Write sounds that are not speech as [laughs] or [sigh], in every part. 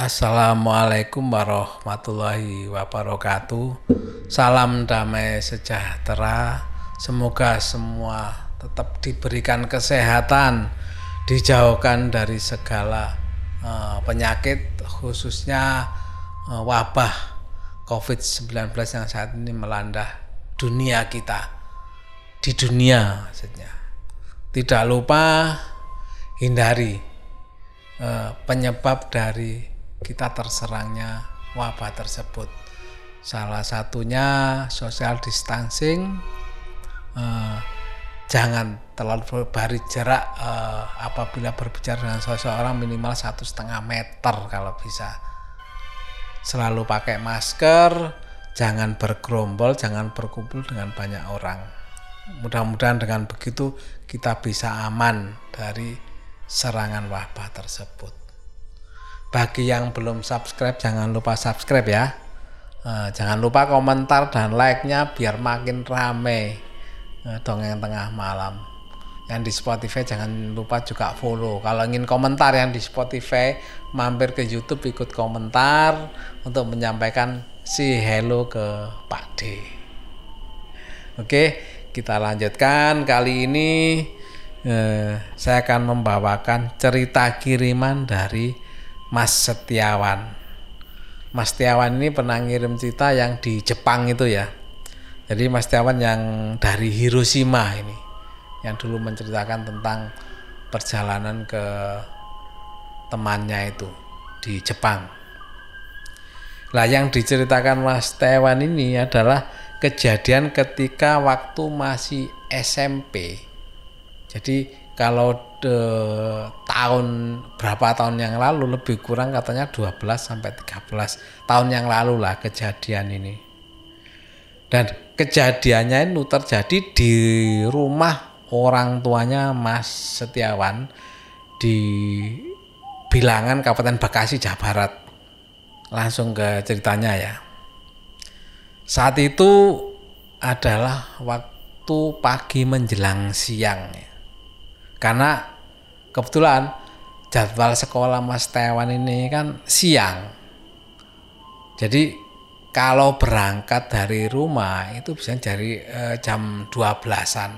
Assalamualaikum warahmatullahi wabarakatuh. Salam damai sejahtera. Semoga semua tetap diberikan kesehatan, dijauhkan dari segala uh, penyakit, khususnya uh, wabah COVID-19 yang saat ini melanda dunia kita. Di dunia maksudnya. Tidak lupa hindari uh, penyebab dari kita terserangnya wabah tersebut. Salah satunya social distancing, eh, jangan terlalu bari jarak eh, apabila berbicara dengan seseorang minimal satu setengah meter kalau bisa. Selalu pakai masker, jangan bergerombol, jangan berkumpul dengan banyak orang. Mudah-mudahan dengan begitu kita bisa aman dari serangan wabah tersebut. Bagi yang belum subscribe jangan lupa subscribe ya. Uh, jangan lupa komentar dan like-nya biar makin rame uh, dongeng tengah malam. Yang di Spotify jangan lupa juga follow. Kalau ingin komentar yang di Spotify mampir ke YouTube ikut komentar untuk menyampaikan si hello ke Pak D. Oke, kita lanjutkan kali ini eh, saya akan membawakan cerita kiriman dari Mas Setiawan. Mas Setiawan ini pernah ngirim cerita yang di Jepang itu ya. Jadi Mas Setiawan yang dari Hiroshima ini, yang dulu menceritakan tentang perjalanan ke temannya itu di Jepang. Lah yang diceritakan Mas Setiawan ini adalah kejadian ketika waktu masih SMP. Jadi kalau de, tahun berapa tahun yang lalu lebih kurang katanya 12 sampai 13 tahun yang lalu lah kejadian ini. Dan kejadiannya itu terjadi di rumah orang tuanya Mas Setiawan di Bilangan Kabupaten Bekasi Jawa Barat. Langsung ke ceritanya ya. Saat itu adalah waktu pagi menjelang siang ya karena kebetulan jadwal sekolah Mas Tewan ini kan siang. Jadi kalau berangkat dari rumah itu bisa dari eh, jam 12-an.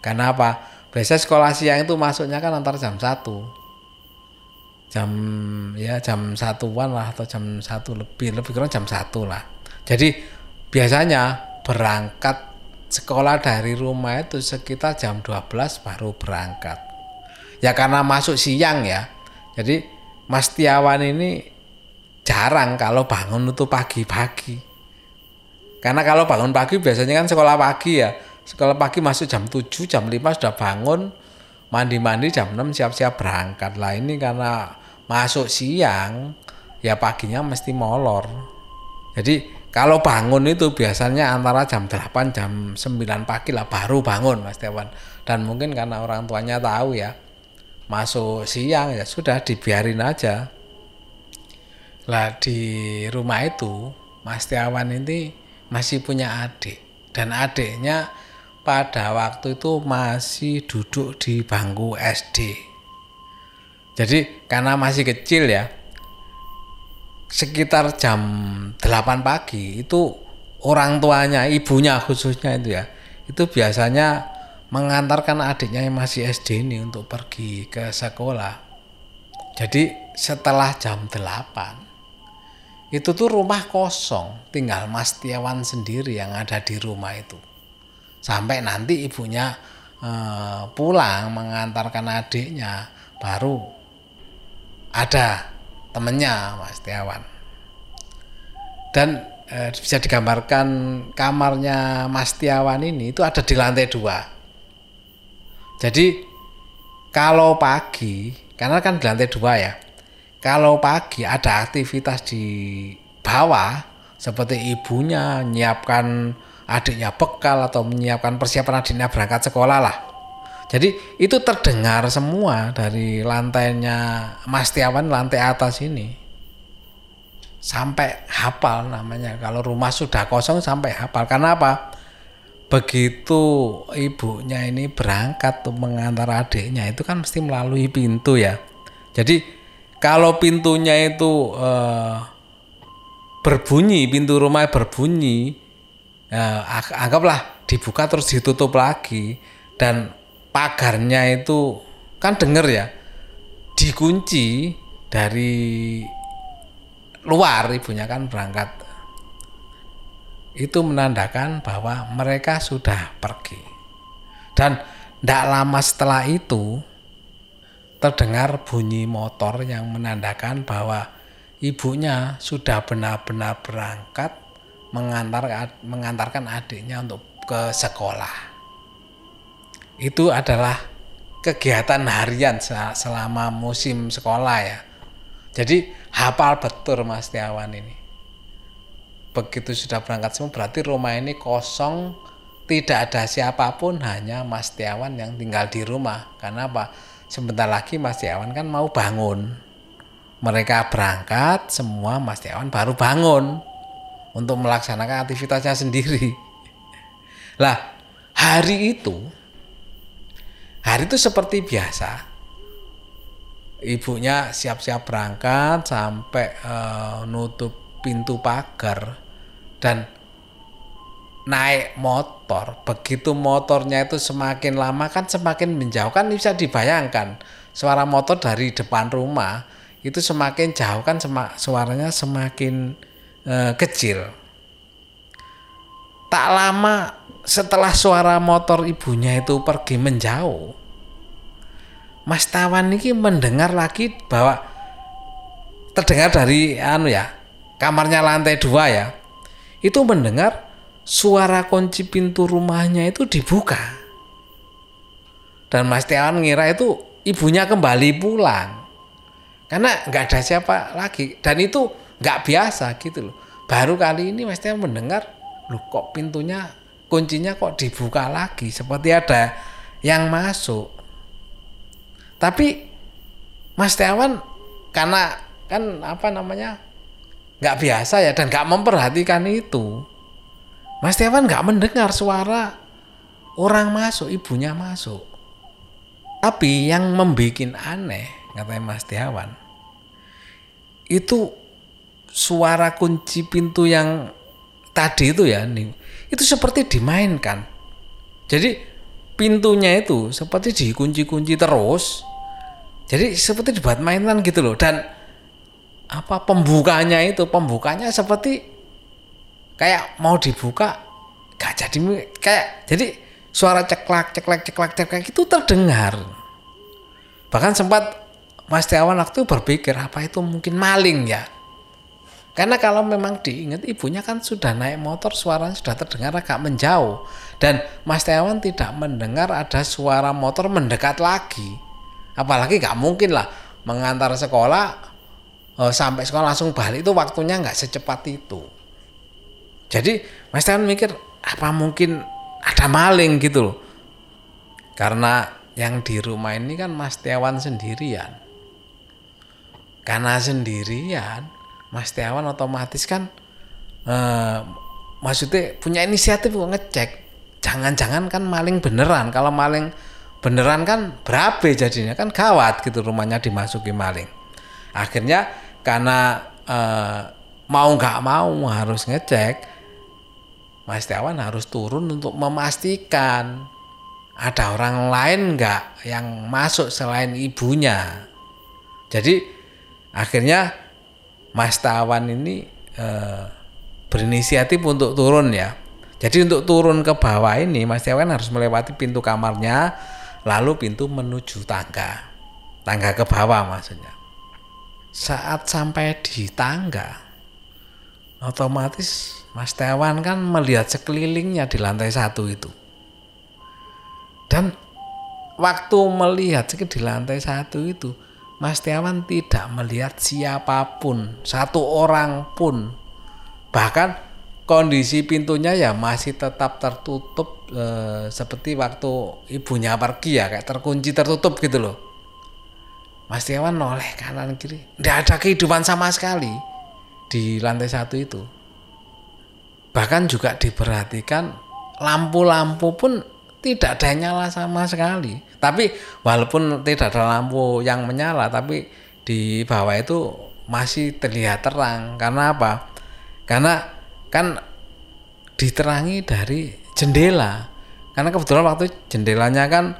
Karena apa? Biasa sekolah siang itu masuknya kan antara jam 1. Jam ya jam satuan lah atau jam satu lebih lebih kurang jam satu lah. Jadi biasanya berangkat sekolah dari rumah itu sekitar jam 12 baru berangkat. Ya karena masuk siang ya. Jadi Mas Tiawan ini jarang kalau bangun itu pagi-pagi. Karena kalau bangun pagi biasanya kan sekolah pagi ya. Sekolah pagi masuk jam 7, jam 5 sudah bangun, mandi-mandi jam 6 siap-siap berangkat. Lah ini karena masuk siang, ya paginya mesti molor. Jadi kalau bangun itu biasanya antara jam 8 jam 9 pagi lah baru bangun Mas Dewan. Dan mungkin karena orang tuanya tahu ya masuk siang ya sudah dibiarin aja. Lah di rumah itu Mas Tiawan ini masih punya adik dan adiknya pada waktu itu masih duduk di bangku SD. Jadi karena masih kecil ya, sekitar jam 8 pagi itu orang tuanya, ibunya khususnya itu ya, itu biasanya mengantarkan adiknya yang masih SD ini untuk pergi ke sekolah. Jadi setelah jam 8 itu tuh rumah kosong, tinggal Mas Tiawan sendiri yang ada di rumah itu. Sampai nanti ibunya eh, pulang mengantarkan adiknya, baru ada temennya Mas Tiawan dan e, bisa digambarkan kamarnya Mas Tiawan ini itu ada di lantai dua jadi kalau pagi karena kan di lantai dua ya kalau pagi ada aktivitas di bawah seperti ibunya menyiapkan adiknya bekal atau menyiapkan persiapan adiknya berangkat sekolah lah jadi itu terdengar semua dari lantainya Mas Tiawan lantai atas ini. Sampai hafal namanya. Kalau rumah sudah kosong sampai hafal. Karena apa? Begitu ibunya ini berangkat tuh mengantar adiknya itu kan mesti melalui pintu ya. Jadi kalau pintunya itu eh, berbunyi, pintu rumah berbunyi, ya, anggaplah dibuka terus ditutup lagi dan pagarnya itu kan denger ya dikunci dari luar ibunya kan berangkat itu menandakan bahwa mereka sudah pergi dan tidak lama setelah itu terdengar bunyi motor yang menandakan bahwa ibunya sudah benar-benar berangkat mengantar mengantarkan adiknya untuk ke sekolah. Itu adalah kegiatan harian selama musim sekolah ya. Jadi hafal betul Mas Tiawan ini. Begitu sudah berangkat semua berarti rumah ini kosong, tidak ada siapa pun hanya Mas Tiawan yang tinggal di rumah. Karena apa? Sebentar lagi Mas Tiawan kan mau bangun. Mereka berangkat, semua Mas Tiawan baru bangun untuk melaksanakan aktivitasnya sendiri. Lah, hari itu hari itu seperti biasa. Ibunya siap-siap berangkat sampai uh, nutup pintu pagar dan naik motor. Begitu motornya itu semakin lama kan semakin menjauh kan bisa dibayangkan suara motor dari depan rumah itu semakin jauh kan suaranya semakin eh, kecil. Tak lama setelah suara motor ibunya itu pergi menjauh, Mas Tawan ini mendengar lagi bahwa terdengar dari anu ya kamarnya lantai dua ya itu mendengar suara kunci pintu rumahnya itu dibuka. Dan Mas Tiawan ngira itu ibunya kembali pulang. Karena nggak ada siapa lagi. Dan itu nggak biasa gitu loh. Baru kali ini Mas Tiawan mendengar loh kok pintunya kuncinya kok dibuka lagi? Seperti ada yang masuk. Tapi Mas Tiawan karena kan apa namanya nggak biasa ya dan nggak memperhatikan itu. Mas Tiawan nggak mendengar suara orang masuk ibunya masuk. Tapi yang membuat aneh katanya Mas Tiawan itu suara kunci pintu yang tadi itu ya itu seperti dimainkan. Jadi pintunya itu seperti dikunci-kunci terus. Jadi seperti dibuat mainan gitu loh. Dan apa pembukanya itu? Pembukanya seperti kayak mau dibuka gak jadi kayak jadi suara ceklak ceklak ceklak ceklak itu terdengar. Bahkan sempat Mas Tiawan waktu berpikir apa itu mungkin maling ya? Karena kalau memang diingat ibunya kan sudah naik motor suaranya sudah terdengar agak menjauh. Dan Mas Tiawan tidak mendengar ada suara motor mendekat lagi. Apalagi gak mungkin lah mengantar sekolah oh, sampai sekolah langsung balik itu waktunya nggak secepat itu. Jadi Mas Tiawan mikir apa mungkin ada maling gitu loh. Karena yang di rumah ini kan Mas Tiawan sendirian. Karena sendirian, Mas Tiawan otomatis kan eh, maksudnya punya inisiatif kok ngecek jangan-jangan kan maling beneran kalau maling beneran kan berabe jadinya kan gawat gitu rumahnya dimasuki maling akhirnya karena eh, mau nggak mau harus ngecek Mas Tiawan harus turun untuk memastikan ada orang lain nggak yang masuk selain ibunya jadi akhirnya Mas Tawan ini eh, berinisiatif untuk turun ya. Jadi untuk turun ke bawah ini Mas Tawan harus melewati pintu kamarnya lalu pintu menuju tangga. Tangga ke bawah maksudnya. Saat sampai di tangga otomatis Mas Tawan kan melihat sekelilingnya di lantai satu itu. Dan waktu melihat di lantai satu itu Mas Tiawan tidak melihat siapa pun, satu orang pun. Bahkan kondisi pintunya ya masih tetap tertutup e, seperti waktu ibunya pergi ya, kayak terkunci tertutup gitu loh. Mas Tiawan noleh kanan kiri, tidak ada kehidupan sama sekali di lantai satu itu. Bahkan juga diperhatikan lampu-lampu pun tidak ada nyala sama sekali. Tapi walaupun tidak ada lampu yang menyala, tapi di bawah itu masih terlihat terang karena apa? Karena kan diterangi dari jendela. Karena kebetulan waktu jendelanya kan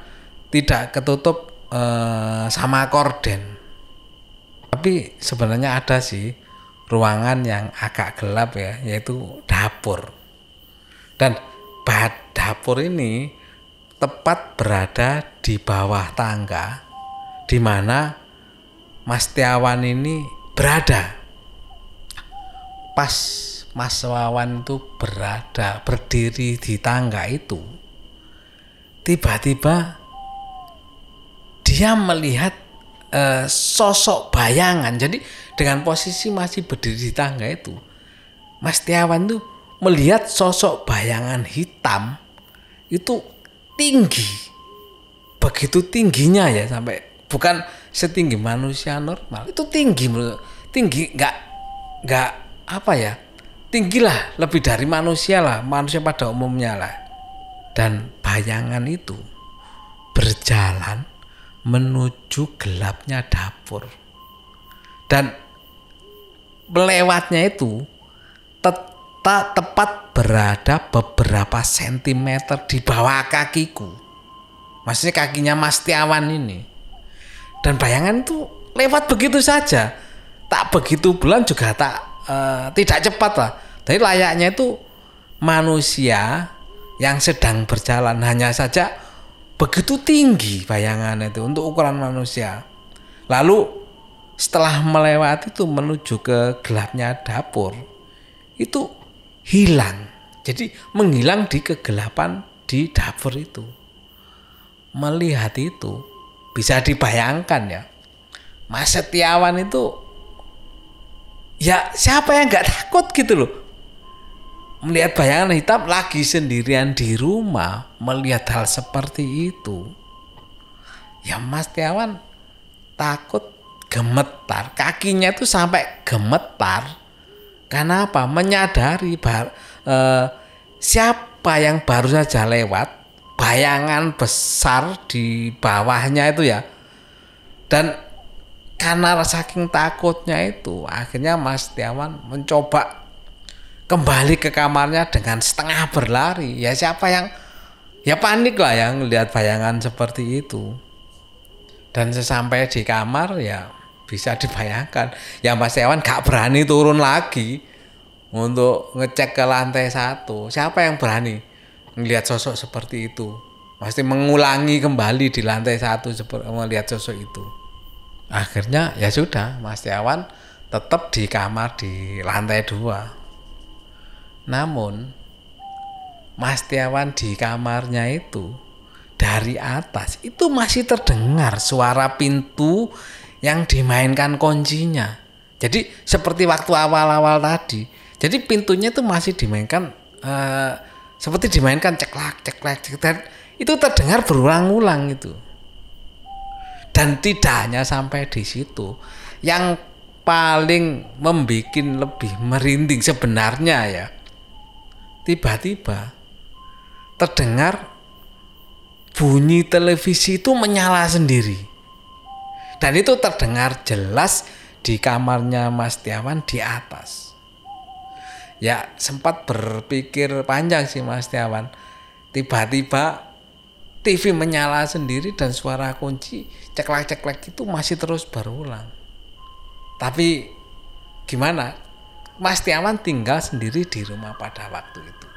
tidak ketutup eh, sama korden. Tapi sebenarnya ada sih ruangan yang agak gelap ya, yaitu dapur. Dan dapur ini tepat berada di bawah tangga di mana Mas Tiawan ini berada. Pas Mas Wawan itu berada berdiri di tangga itu, tiba-tiba dia melihat uh, sosok bayangan. Jadi dengan posisi masih berdiri di tangga itu, Mas Tiawan tuh melihat sosok bayangan hitam itu tinggi. Begitu tingginya ya sampai bukan setinggi manusia normal. Itu tinggi tinggi nggak nggak apa ya? Tinggilah lebih dari manusia lah, manusia pada umumnya lah. Dan bayangan itu berjalan menuju gelapnya dapur. Dan melewatnya itu tetap tepat berada beberapa sentimeter di bawah kakiku. Maksudnya kakinya Mas Tiawan ini. Dan bayangan itu lewat begitu saja. Tak begitu bulan juga tak uh, tidak cepat lah. Jadi layaknya itu manusia yang sedang berjalan hanya saja begitu tinggi bayangan itu untuk ukuran manusia. Lalu setelah melewati itu menuju ke gelapnya dapur, itu hilang. Jadi menghilang di kegelapan di dapur itu. Melihat itu bisa dibayangkan ya. Mas Setiawan itu ya siapa yang nggak takut gitu loh melihat bayangan hitam lagi sendirian di rumah melihat hal seperti itu. Ya Mas Tiawan takut gemetar. Kakinya itu sampai gemetar. Karena apa menyadari bar, eh, siapa yang baru saja lewat bayangan besar di bawahnya itu ya. Dan karena saking takutnya itu akhirnya Mas Tiawan mencoba kembali ke kamarnya dengan setengah berlari. Ya siapa yang ya panik lah yang lihat bayangan seperti itu. Dan sesampai di kamar ya bisa dibayangkan. Ya Mas Ewan gak berani turun lagi untuk ngecek ke lantai satu. Siapa yang berani melihat sosok seperti itu? Pasti mengulangi kembali di lantai satu melihat sosok itu. Akhirnya ya sudah Mas Tiawan tetap di kamar di lantai dua namun Mas Tiawan di kamarnya itu dari atas itu masih terdengar suara pintu yang dimainkan kuncinya. Jadi seperti waktu awal-awal tadi. Jadi pintunya itu masih dimainkan uh, seperti dimainkan ceklak ceklak ceklak itu terdengar berulang-ulang itu. Dan tidak hanya sampai di situ. Yang paling membuat lebih merinding sebenarnya ya tiba-tiba terdengar bunyi televisi itu menyala sendiri. Dan itu terdengar jelas di kamarnya Mas Tiawan di atas. Ya sempat berpikir panjang sih Mas Tiawan. Tiba-tiba TV menyala sendiri dan suara kunci ceklek-ceklek itu masih terus berulang. Tapi gimana? Mas Tiawan tinggal sendiri di rumah pada waktu itu.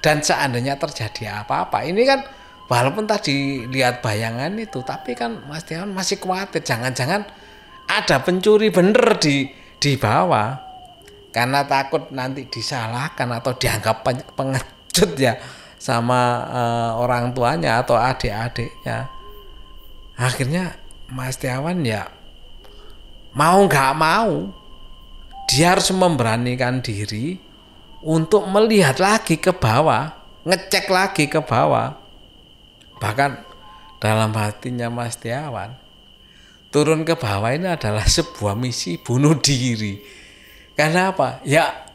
Dan seandainya terjadi apa-apa, ini kan walaupun tadi lihat bayangan itu, tapi kan Mas Tiawan masih khawatir jangan-jangan ada pencuri bener di di bawah karena takut nanti disalahkan atau dianggap pengecut ya sama uh, orang tuanya atau adik-adiknya. Akhirnya Mas Tiawan ya mau nggak mau dia harus memberanikan diri untuk melihat lagi ke bawah, ngecek lagi ke bawah. Bahkan dalam hatinya Mas Tiawan, turun ke bawah ini adalah sebuah misi bunuh diri. Karena apa? Ya,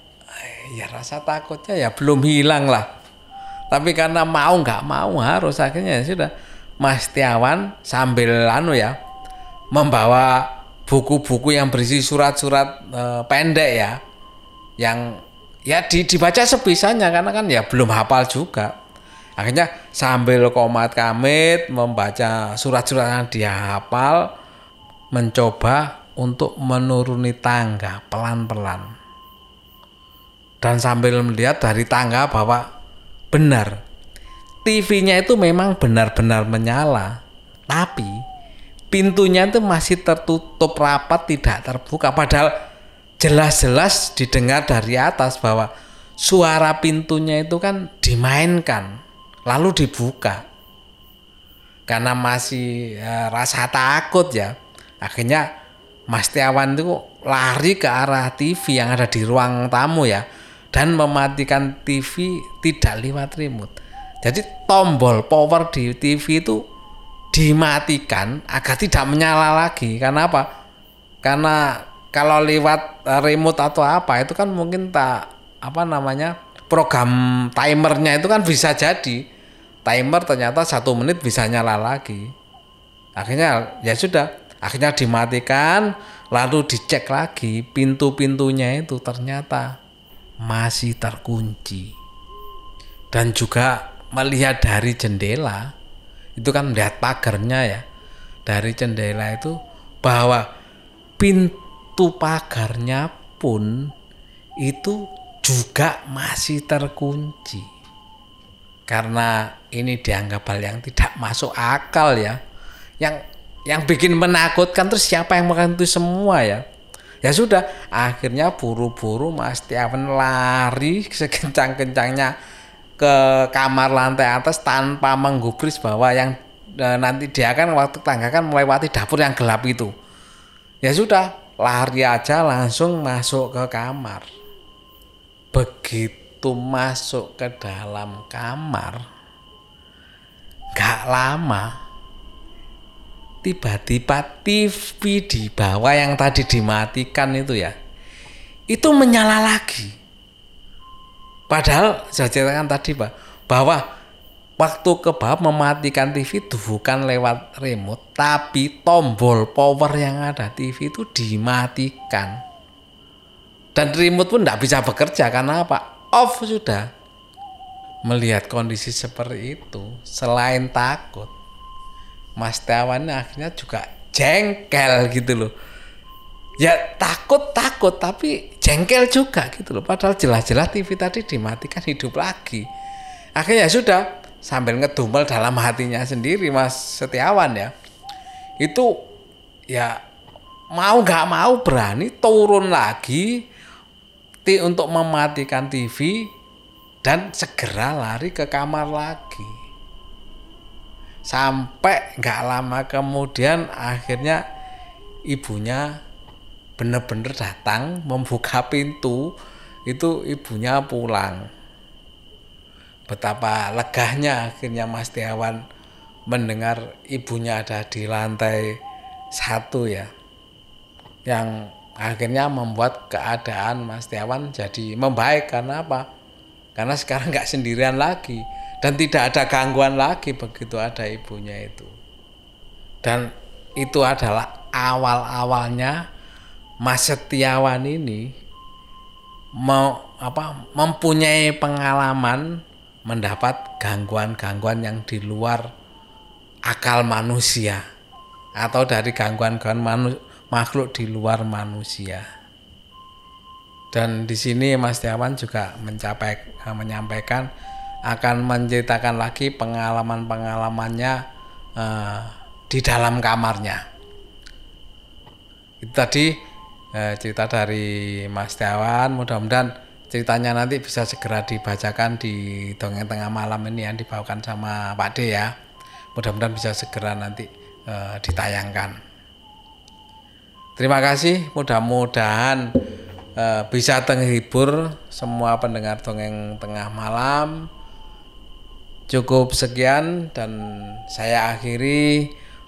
ya rasa takutnya ya belum hilang lah. Tapi karena mau nggak mau harus akhirnya ya sudah Mas Tiawan sambil anu ya membawa buku-buku yang berisi surat-surat uh, pendek ya yang ya di, dibaca sebisanya karena kan ya belum hafal juga. Akhirnya sambil komat kamit membaca surat-surat yang dia hafal mencoba untuk menuruni tangga pelan-pelan. Dan sambil melihat dari tangga bahwa benar TV-nya itu memang benar-benar menyala. Tapi pintunya itu masih tertutup rapat tidak terbuka. Padahal jelas-jelas didengar dari atas bahwa suara pintunya itu kan dimainkan lalu dibuka. Karena masih ya, rasa takut ya. Akhirnya Mas Tiawan itu lari ke arah TV yang ada di ruang tamu ya dan mematikan TV tidak lewat remote. Jadi tombol power di TV itu dimatikan agar tidak menyala lagi. Karena apa? Karena kalau lewat eh, remote atau apa itu kan mungkin tak apa namanya program timernya itu kan bisa jadi timer ternyata satu menit bisa nyala lagi. Akhirnya ya sudah, akhirnya dimatikan lalu dicek lagi pintu-pintunya itu ternyata masih terkunci dan juga melihat dari jendela itu kan melihat pagarnya ya. Dari jendela itu bahwa pintu pagarnya pun itu juga masih terkunci. Karena ini dianggap hal yang tidak masuk akal ya. Yang yang bikin menakutkan terus siapa yang makan itu semua ya? Ya sudah akhirnya buru-buru Mas Tiawan lari [laughs] sekencang-kencangnya ke kamar lantai atas tanpa menggubris bahwa yang e, nanti dia kan waktu tangga kan melewati dapur yang gelap itu. Ya sudah, lari aja langsung masuk ke kamar. Begitu masuk ke dalam kamar, gak lama tiba-tiba TV di bawah yang tadi dimatikan itu ya, itu menyala lagi Padahal saya ceritakan tadi Pak, bahwa waktu ke bawah mematikan TV itu bukan lewat remote, tapi tombol power yang ada TV itu dimatikan. Dan remote pun tidak bisa bekerja karena apa? Off sudah. Melihat kondisi seperti itu, selain takut, Mas Tiawan akhirnya juga jengkel gitu loh ya takut takut tapi jengkel juga gitu loh. Padahal jelas-jelas TV tadi dimatikan hidup lagi. Akhirnya ya sudah sambil ngedumel dalam hatinya sendiri Mas Setiawan ya. Itu ya mau nggak mau berani turun lagi untuk mematikan TV dan segera lari ke kamar lagi. Sampai nggak lama kemudian akhirnya ibunya benar-benar datang membuka pintu itu ibunya pulang. Betapa legahnya akhirnya Mas Tiawan mendengar ibunya ada di lantai satu ya yang akhirnya membuat keadaan Mas Tiawan jadi membaik. Karena apa? Karena sekarang nggak sendirian lagi dan tidak ada gangguan lagi begitu ada ibunya itu. Dan itu adalah awal-awalnya Mas Setiawan ini mau apa mempunyai pengalaman mendapat gangguan-gangguan yang di luar akal manusia atau dari gangguan-gangguan makhluk di luar manusia. Dan di sini Mas Setiawan juga mencapai menyampaikan akan menceritakan lagi pengalaman-pengalamannya uh, di dalam kamarnya. Itu tadi eh, cerita dari Mas Tiawan mudah-mudahan ceritanya nanti bisa segera dibacakan di dongeng tengah malam ini yang dibawakan sama Pak D ya. Mudah-mudahan bisa segera nanti eh, ditayangkan. Terima kasih mudah-mudahan eh, bisa terhibur semua pendengar dongeng tengah malam. Cukup sekian dan saya akhiri